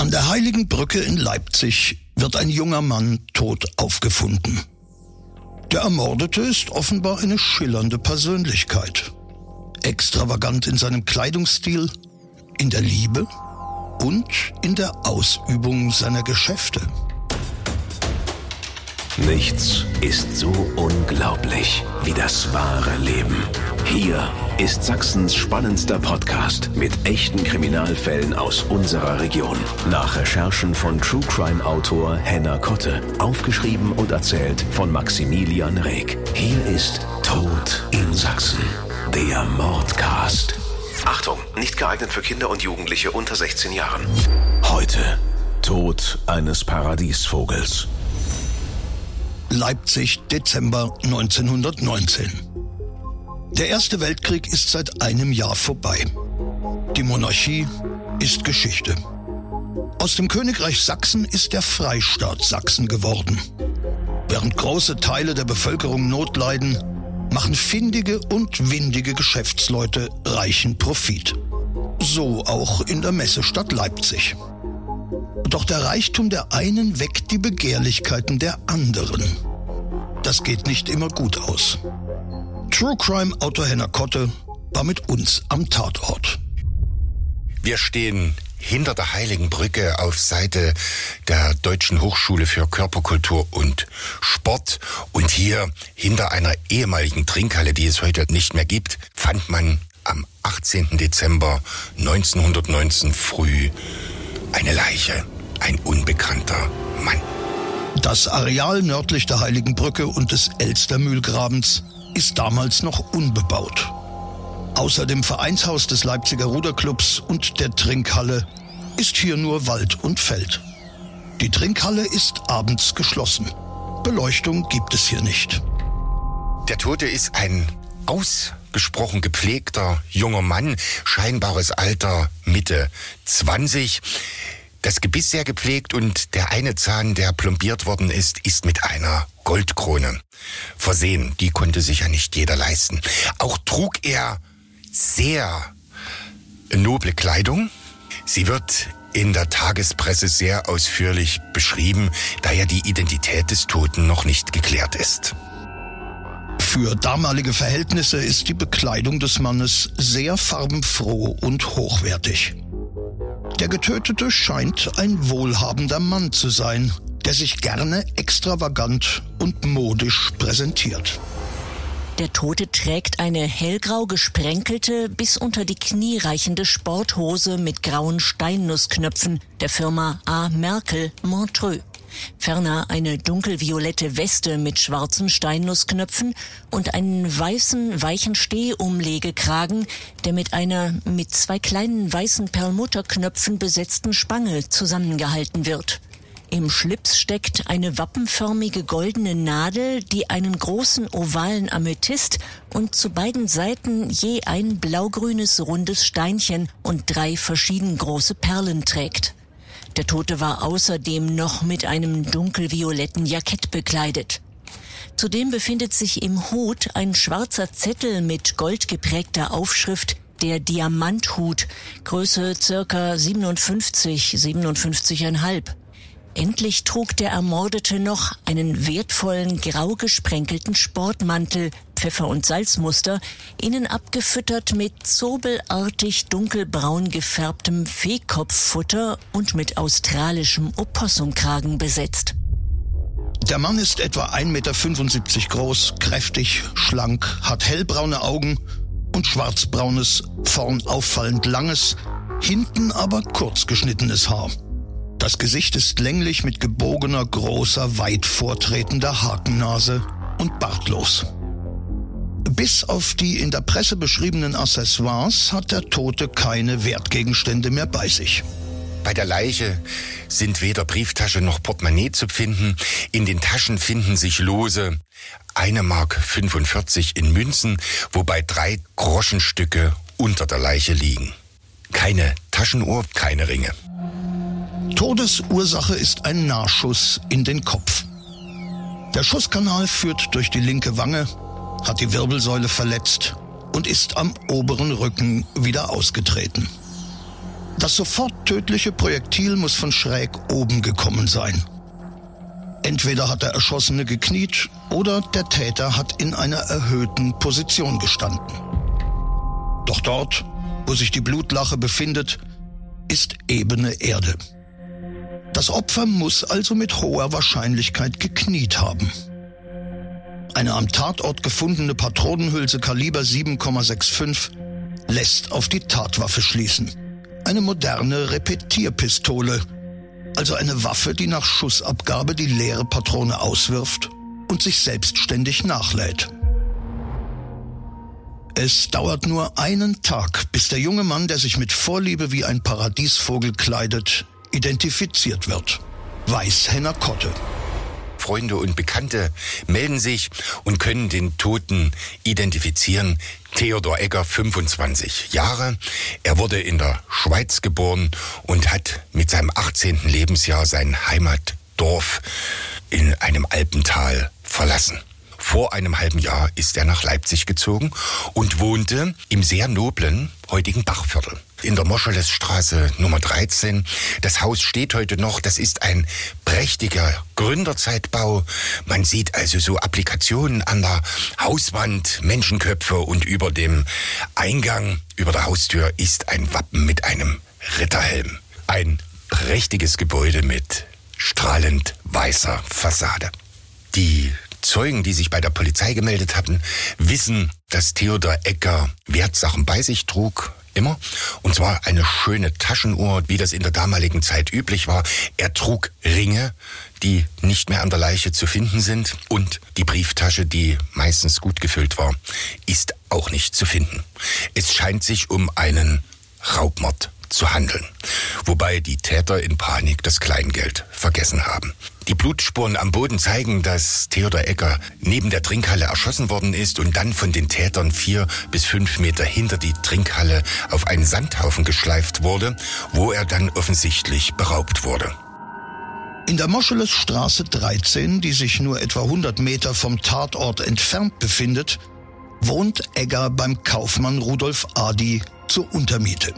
An der Heiligen Brücke in Leipzig wird ein junger Mann tot aufgefunden. Der Ermordete ist offenbar eine schillernde Persönlichkeit. Extravagant in seinem Kleidungsstil, in der Liebe und in der Ausübung seiner Geschäfte. Nichts ist so unglaublich wie das wahre Leben. Hier ist Sachsens spannendster Podcast mit echten Kriminalfällen aus unserer Region. Nach Recherchen von True Crime Autor Henna Kotte. Aufgeschrieben und erzählt von Maximilian Reg. Hier ist Tod in Sachsen. Der Mordcast. Achtung, nicht geeignet für Kinder und Jugendliche unter 16 Jahren. Heute Tod eines Paradiesvogels. Leipzig, Dezember 1919. Der Erste Weltkrieg ist seit einem Jahr vorbei. Die Monarchie ist Geschichte. Aus dem Königreich Sachsen ist der Freistaat Sachsen geworden. Während große Teile der Bevölkerung Not leiden, machen findige und windige Geschäftsleute reichen Profit. So auch in der Messestadt Leipzig. Doch der Reichtum der einen weckt die Begehrlichkeiten der anderen. Das geht nicht immer gut aus. True Crime Autor Henner Kotte war mit uns am Tatort. Wir stehen hinter der Heiligen Brücke auf Seite der Deutschen Hochschule für Körperkultur und Sport. Und hier hinter einer ehemaligen Trinkhalle, die es heute nicht mehr gibt, fand man am 18. Dezember 1919 früh eine Leiche ein unbekannter Mann. Das Areal nördlich der Heiligen Brücke und des Elstermühlgrabens ist damals noch unbebaut. Außer dem Vereinshaus des Leipziger Ruderclubs und der Trinkhalle ist hier nur Wald und Feld. Die Trinkhalle ist abends geschlossen. Beleuchtung gibt es hier nicht. Der Tote ist ein ausgesprochen gepflegter junger Mann, scheinbares Alter Mitte 20 das Gebiss sehr gepflegt und der eine Zahn, der plombiert worden ist, ist mit einer Goldkrone versehen. Die konnte sich ja nicht jeder leisten. Auch trug er sehr noble Kleidung. Sie wird in der Tagespresse sehr ausführlich beschrieben, da ja die Identität des Toten noch nicht geklärt ist. Für damalige Verhältnisse ist die Bekleidung des Mannes sehr farbenfroh und hochwertig. Der Getötete scheint ein wohlhabender Mann zu sein, der sich gerne extravagant und modisch präsentiert. Der Tote trägt eine hellgrau gesprenkelte, bis unter die Knie reichende Sporthose mit grauen Steinnussknöpfen der Firma A. Merkel Montreux. Ferner eine dunkelviolette Weste mit schwarzen Steinnussknöpfen und einen weißen, weichen Stehumlegekragen, der mit einer mit zwei kleinen weißen Perlmutterknöpfen besetzten Spange zusammengehalten wird. Im Schlips steckt eine wappenförmige goldene Nadel, die einen großen ovalen Amethyst und zu beiden Seiten je ein blaugrünes rundes Steinchen und drei verschieden große Perlen trägt. Der Tote war außerdem noch mit einem dunkelvioletten Jackett bekleidet. Zudem befindet sich im Hut ein schwarzer Zettel mit goldgeprägter Aufschrift der Diamanthut, Größe circa 57, 57,5. Endlich trug der Ermordete noch einen wertvollen grau gesprenkelten Sportmantel, Pfeffer- und Salzmuster, innen abgefüttert mit zobelartig dunkelbraun gefärbtem Fehlkopffutter und mit australischem Opossumkragen besetzt. Der Mann ist etwa 1,75 Meter groß, kräftig, schlank, hat hellbraune Augen und schwarzbraunes, vorn auffallend langes, hinten aber kurz geschnittenes Haar. Das Gesicht ist länglich mit gebogener, großer, weit vortretender Hakennase und bartlos. Bis auf die in der Presse beschriebenen Accessoires hat der Tote keine Wertgegenstände mehr bei sich. Bei der Leiche sind weder Brieftasche noch Portemonnaie zu finden. In den Taschen finden sich lose eine Mark 45 in Münzen, wobei drei Groschenstücke unter der Leiche liegen. Keine Taschenuhr, keine Ringe. Todesursache ist ein Nahschuss in den Kopf. Der Schusskanal führt durch die linke Wange, hat die Wirbelsäule verletzt und ist am oberen Rücken wieder ausgetreten. Das sofort tödliche Projektil muss von schräg oben gekommen sein. Entweder hat der Erschossene gekniet oder der Täter hat in einer erhöhten Position gestanden. Doch dort, wo sich die Blutlache befindet, ist ebene Erde. Das Opfer muss also mit hoher Wahrscheinlichkeit gekniet haben. Eine am Tatort gefundene Patronenhülse Kaliber 7,65 lässt auf die Tatwaffe schließen. Eine moderne Repetierpistole, also eine Waffe, die nach Schussabgabe die leere Patrone auswirft und sich selbstständig nachlädt. Es dauert nur einen Tag, bis der junge Mann, der sich mit Vorliebe wie ein Paradiesvogel kleidet, identifiziert wird. Weißhenner Kotte. Freunde und Bekannte melden sich und können den Toten identifizieren. Theodor Egger, 25 Jahre. Er wurde in der Schweiz geboren und hat mit seinem 18. Lebensjahr sein Heimatdorf in einem Alpental verlassen. Vor einem halben Jahr ist er nach Leipzig gezogen und wohnte im sehr noblen heutigen Bachviertel in der Moschelesstraße Nummer 13. Das Haus steht heute noch. Das ist ein prächtiger Gründerzeitbau. Man sieht also so Applikationen an der Hauswand, Menschenköpfe und über dem Eingang, über der Haustür ist ein Wappen mit einem Ritterhelm. Ein prächtiges Gebäude mit strahlend weißer Fassade. Die Zeugen, die sich bei der Polizei gemeldet hatten, wissen, dass Theodor Ecker Wertsachen bei sich trug, immer. Und zwar eine schöne Taschenuhr, wie das in der damaligen Zeit üblich war. Er trug Ringe, die nicht mehr an der Leiche zu finden sind. Und die Brieftasche, die meistens gut gefüllt war, ist auch nicht zu finden. Es scheint sich um einen Raubmord zu handeln. Wobei die Täter in Panik das Kleingeld vergessen haben. Die Blutspuren am Boden zeigen, dass Theodor Ecker neben der Trinkhalle erschossen worden ist und dann von den Tätern vier bis fünf Meter hinter die Trinkhalle auf einen Sandhaufen geschleift wurde, wo er dann offensichtlich beraubt wurde. In der Moscheles 13, die sich nur etwa 100 Meter vom Tatort entfernt befindet, wohnt Egger beim Kaufmann Rudolf Adi zur Untermiete.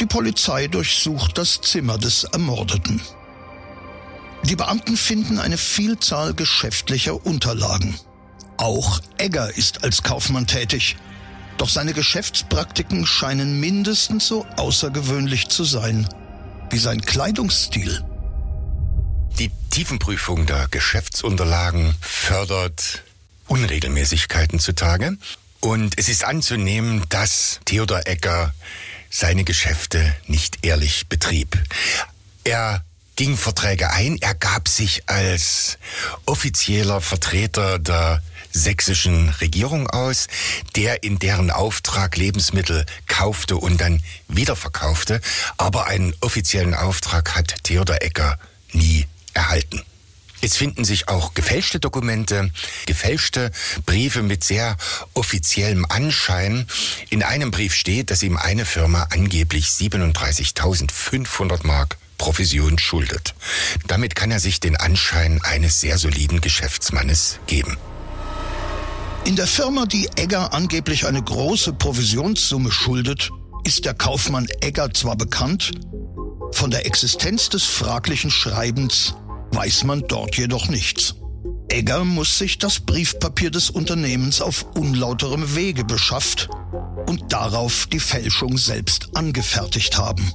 Die Polizei durchsucht das Zimmer des Ermordeten. Die Beamten finden eine Vielzahl geschäftlicher Unterlagen. Auch Egger ist als Kaufmann tätig. Doch seine Geschäftspraktiken scheinen mindestens so außergewöhnlich zu sein wie sein Kleidungsstil. Die Tiefenprüfung der Geschäftsunterlagen fördert Unregelmäßigkeiten zutage. Und es ist anzunehmen, dass Theodor Egger seine Geschäfte nicht ehrlich betrieb. Er ging Verträge ein, er gab sich als offizieller Vertreter der sächsischen Regierung aus, der in deren Auftrag Lebensmittel kaufte und dann wiederverkaufte, aber einen offiziellen Auftrag hat Theodor Ecker nie erhalten. Es finden sich auch gefälschte Dokumente, gefälschte Briefe mit sehr offiziellem Anschein. In einem Brief steht, dass ihm eine Firma angeblich 37.500 Mark Provision schuldet. Damit kann er sich den Anschein eines sehr soliden Geschäftsmannes geben. In der Firma, die Egger angeblich eine große Provisionssumme schuldet, ist der Kaufmann Egger zwar bekannt, von der Existenz des fraglichen Schreibens weiß man dort jedoch nichts. Egger muss sich das Briefpapier des Unternehmens auf unlauterem Wege beschafft und darauf die Fälschung selbst angefertigt haben.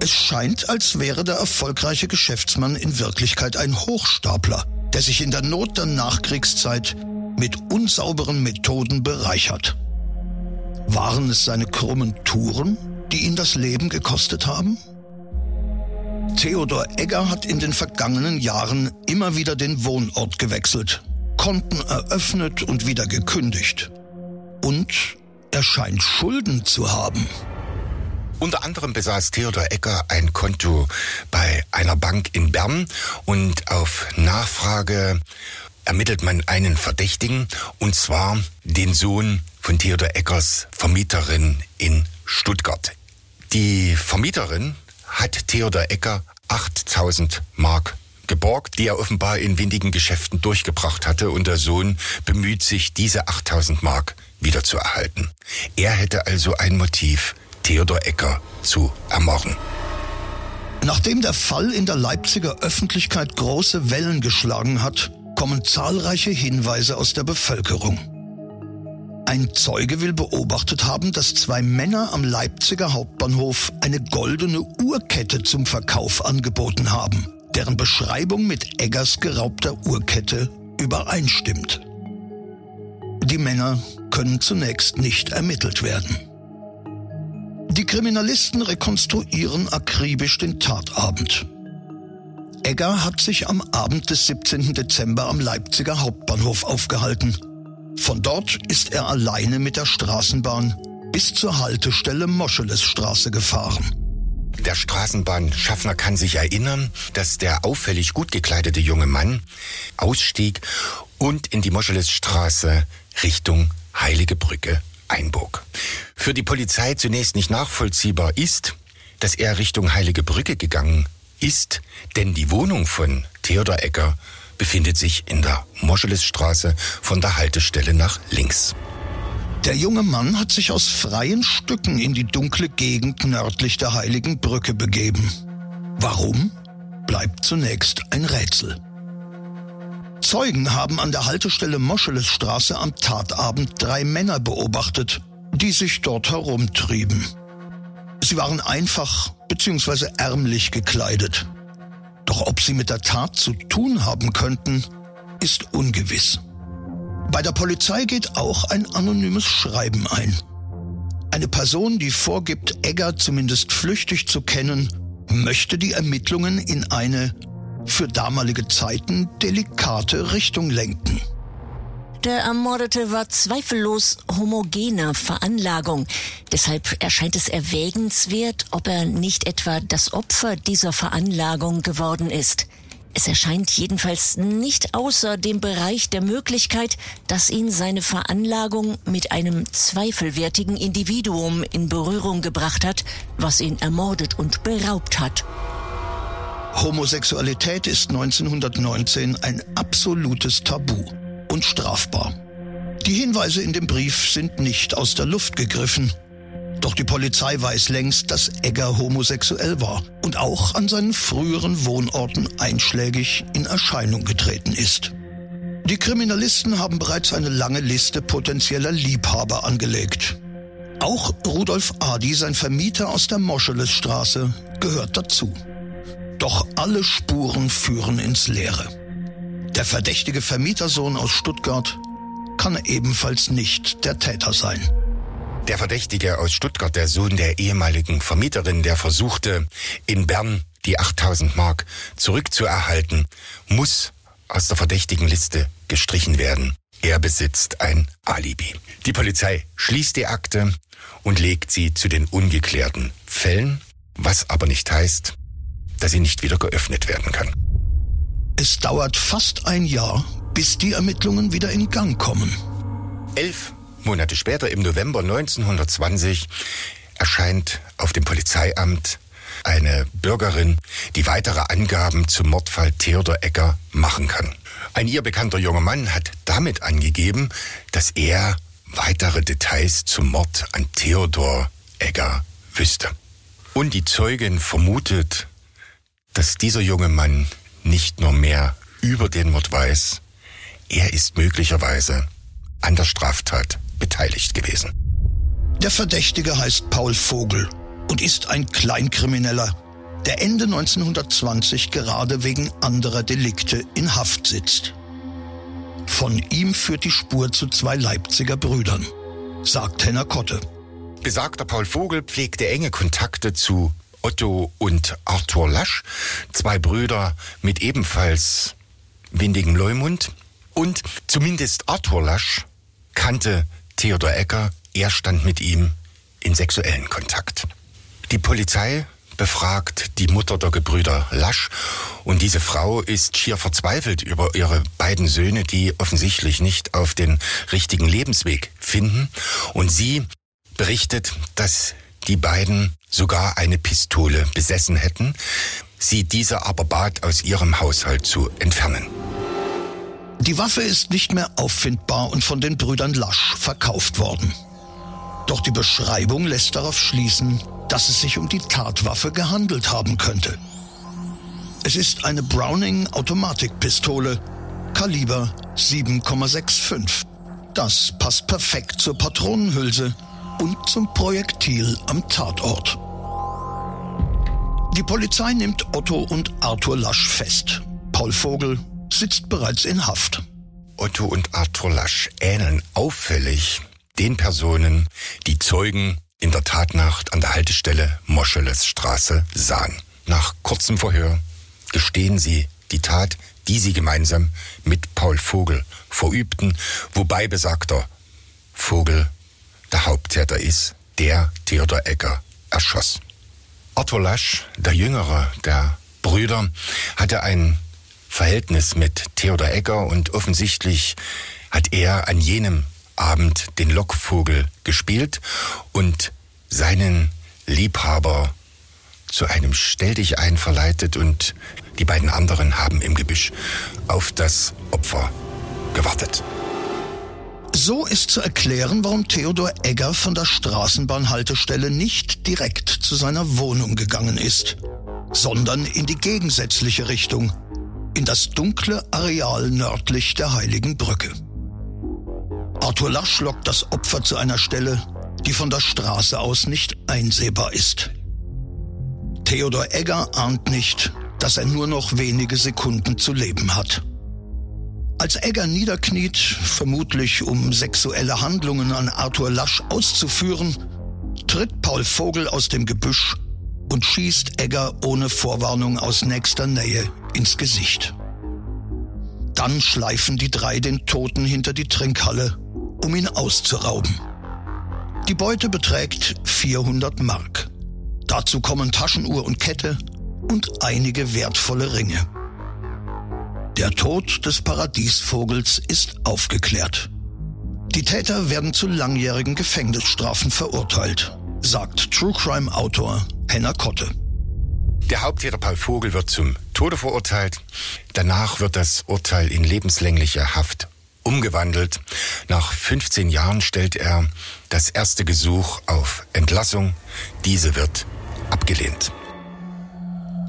Es scheint, als wäre der erfolgreiche Geschäftsmann in Wirklichkeit ein Hochstapler, der sich in der Not der Nachkriegszeit mit unsauberen Methoden bereichert. Waren es seine krummen Touren, die ihn das Leben gekostet haben? Theodor Egger hat in den vergangenen Jahren immer wieder den Wohnort gewechselt, Konten eröffnet und wieder gekündigt. Und er scheint Schulden zu haben. Unter anderem besaß Theodor Ecker ein Konto bei einer Bank in Bern und auf Nachfrage ermittelt man einen Verdächtigen und zwar den Sohn von Theodor Eckers Vermieterin in Stuttgart. Die Vermieterin hat Theodor Ecker 8000 Mark geborgt, die er offenbar in windigen Geschäften durchgebracht hatte und der Sohn bemüht sich, diese 8000 Mark wieder zu erhalten. Er hätte also ein Motiv, Theodor Ecker zu ermorden. Nachdem der Fall in der Leipziger Öffentlichkeit große Wellen geschlagen hat, kommen zahlreiche Hinweise aus der Bevölkerung. Ein Zeuge will beobachtet haben, dass zwei Männer am Leipziger Hauptbahnhof eine goldene Uhrkette zum Verkauf angeboten haben, deren Beschreibung mit Eggers geraubter Uhrkette übereinstimmt. Die Männer können zunächst nicht ermittelt werden. Die Kriminalisten rekonstruieren akribisch den Tatabend. Egger hat sich am Abend des 17. Dezember am Leipziger Hauptbahnhof aufgehalten. Von dort ist er alleine mit der Straßenbahn bis zur Haltestelle Moschelesstraße gefahren. Der Straßenbahnschaffner kann sich erinnern, dass der auffällig gut gekleidete junge Mann ausstieg und in die Moschelesstraße Richtung Heilige Brücke einbog. Für die Polizei zunächst nicht nachvollziehbar ist, dass er Richtung Heilige Brücke gegangen ist, denn die Wohnung von Theodor Ecker befindet sich in der Moschelesstraße von der Haltestelle nach links. Der junge Mann hat sich aus freien Stücken in die dunkle Gegend nördlich der Heiligen Brücke begeben. Warum? Bleibt zunächst ein Rätsel. Zeugen haben an der Haltestelle Moschelesstraße am Tatabend drei Männer beobachtet, die sich dort herumtrieben. Sie waren einfach bzw. ärmlich gekleidet. Doch ob sie mit der Tat zu tun haben könnten, ist ungewiss. Bei der Polizei geht auch ein anonymes Schreiben ein. Eine Person, die vorgibt, Egger zumindest flüchtig zu kennen, möchte die Ermittlungen in eine für damalige Zeiten delikate Richtung lenken. Der Ermordete war zweifellos homogener Veranlagung. Deshalb erscheint es erwägenswert, ob er nicht etwa das Opfer dieser Veranlagung geworden ist. Es erscheint jedenfalls nicht außer dem Bereich der Möglichkeit, dass ihn seine Veranlagung mit einem zweifelwertigen Individuum in Berührung gebracht hat, was ihn ermordet und beraubt hat. Homosexualität ist 1919 ein absolutes Tabu und strafbar. Die Hinweise in dem Brief sind nicht aus der Luft gegriffen. Doch die Polizei weiß längst, dass Egger homosexuell war und auch an seinen früheren Wohnorten einschlägig in Erscheinung getreten ist. Die Kriminalisten haben bereits eine lange Liste potenzieller Liebhaber angelegt. Auch Rudolf Adi, sein Vermieter aus der Moschelesstraße, gehört dazu. Doch alle Spuren führen ins Leere. Der verdächtige Vermietersohn aus Stuttgart kann ebenfalls nicht der Täter sein. Der Verdächtige aus Stuttgart, der Sohn der ehemaligen Vermieterin, der versuchte, in Bern die 8000 Mark zurückzuerhalten, muss aus der verdächtigen Liste gestrichen werden. Er besitzt ein Alibi. Die Polizei schließt die Akte und legt sie zu den ungeklärten Fällen, was aber nicht heißt, dass sie nicht wieder geöffnet werden kann. Es dauert fast ein Jahr, bis die Ermittlungen wieder in Gang kommen. Elf Monate später, im November 1920, erscheint auf dem Polizeiamt eine Bürgerin, die weitere Angaben zum Mordfall Theodor Egger machen kann. Ein ihr bekannter junger Mann hat damit angegeben, dass er weitere Details zum Mord an Theodor Egger wüsste. Und die Zeugin vermutet, dass dieser junge Mann nicht nur mehr über den Mord weiß, er ist möglicherweise an der Straftat beteiligt gewesen. Der Verdächtige heißt Paul Vogel und ist ein Kleinkrimineller, der Ende 1920 gerade wegen anderer Delikte in Haft sitzt. Von ihm führt die Spur zu zwei Leipziger Brüdern, sagt Henner Kotte. Besagter Paul Vogel pflegte enge Kontakte zu Otto und Arthur Lasch, zwei Brüder mit ebenfalls windigem Leumund. Und zumindest Arthur Lasch kannte Theodor Ecker, er stand mit ihm in sexuellen Kontakt. Die Polizei befragt die Mutter der Gebrüder Lasch und diese Frau ist schier verzweifelt über ihre beiden Söhne, die offensichtlich nicht auf den richtigen Lebensweg finden und sie berichtet, dass die beiden sogar eine Pistole besessen hätten, sie diese aber bat, aus ihrem Haushalt zu entfernen. Die Waffe ist nicht mehr auffindbar und von den Brüdern Lasch verkauft worden. Doch die Beschreibung lässt darauf schließen, dass es sich um die Tatwaffe gehandelt haben könnte. Es ist eine Browning Automatikpistole, Kaliber 7,65. Das passt perfekt zur Patronenhülse und zum Projektil am Tatort. Die Polizei nimmt Otto und Arthur Lasch fest. Paul Vogel sitzt bereits in Haft. Otto und Arthur Lasch ähneln auffällig den Personen, die Zeugen in der Tatnacht an der Haltestelle Moscheles Straße sahen. Nach kurzem Verhör gestehen sie die Tat, die sie gemeinsam mit Paul Vogel verübten, wobei besagter Vogel der Haupttäter ist, der Theodor Egger erschoss. Arthur Lasch, der jüngere der Brüder, hatte ein Verhältnis mit Theodor Egger und offensichtlich hat er an jenem Abend den Lockvogel gespielt und seinen Liebhaber zu einem Stell dich ein verleitet und die beiden anderen haben im Gebüsch auf das Opfer gewartet. So ist zu erklären, warum Theodor Egger von der Straßenbahnhaltestelle nicht direkt zu seiner Wohnung gegangen ist, sondern in die gegensätzliche Richtung, in das dunkle Areal nördlich der Heiligen Brücke. Arthur Lasch lockt das Opfer zu einer Stelle, die von der Straße aus nicht einsehbar ist. Theodor Egger ahnt nicht, dass er nur noch wenige Sekunden zu leben hat. Als Egger niederkniet, vermutlich um sexuelle Handlungen an Arthur Lasch auszuführen, tritt Paul Vogel aus dem Gebüsch und schießt Egger ohne Vorwarnung aus nächster Nähe ins Gesicht. Dann schleifen die drei den Toten hinter die Trinkhalle, um ihn auszurauben. Die Beute beträgt 400 Mark. Dazu kommen Taschenuhr und Kette und einige wertvolle Ringe. Der Tod des Paradiesvogels ist aufgeklärt. Die Täter werden zu langjährigen Gefängnisstrafen verurteilt, sagt True Crime Autor Henner Kotte. Der Haupttäter Paul Vogel wird zum Tode verurteilt. Danach wird das Urteil in lebenslängliche Haft umgewandelt. Nach 15 Jahren stellt er das erste Gesuch auf Entlassung. Diese wird abgelehnt.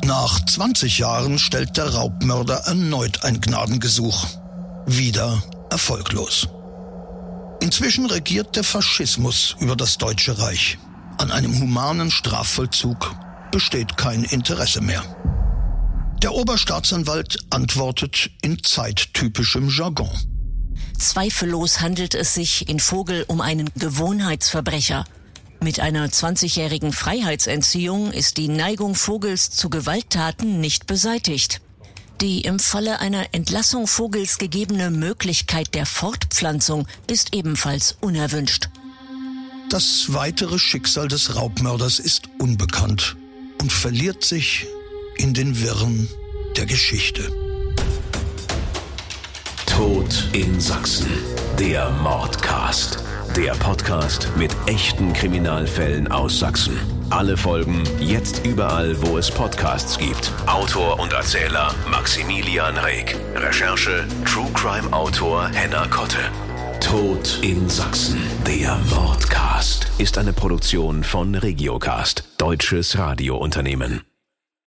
Nach 20 Jahren stellt der Raubmörder erneut ein Gnadengesuch. Wieder erfolglos. Inzwischen regiert der Faschismus über das Deutsche Reich. An einem humanen Strafvollzug besteht kein Interesse mehr. Der Oberstaatsanwalt antwortet in zeittypischem Jargon. Zweifellos handelt es sich in Vogel um einen Gewohnheitsverbrecher. Mit einer 20-jährigen Freiheitsentziehung ist die Neigung Vogels zu Gewalttaten nicht beseitigt. Die im Falle einer Entlassung Vogels gegebene Möglichkeit der Fortpflanzung ist ebenfalls unerwünscht. Das weitere Schicksal des Raubmörders ist unbekannt und verliert sich in den Wirren der Geschichte. Tod in Sachsen. Der Mordcast. Der Podcast mit echten Kriminalfällen aus Sachsen. Alle Folgen jetzt überall, wo es Podcasts gibt. Autor und Erzähler Maximilian Reg. Recherche True Crime Autor Henna Kotte. Tod in Sachsen. Der Mordcast ist eine Produktion von Regiocast, deutsches Radiounternehmen.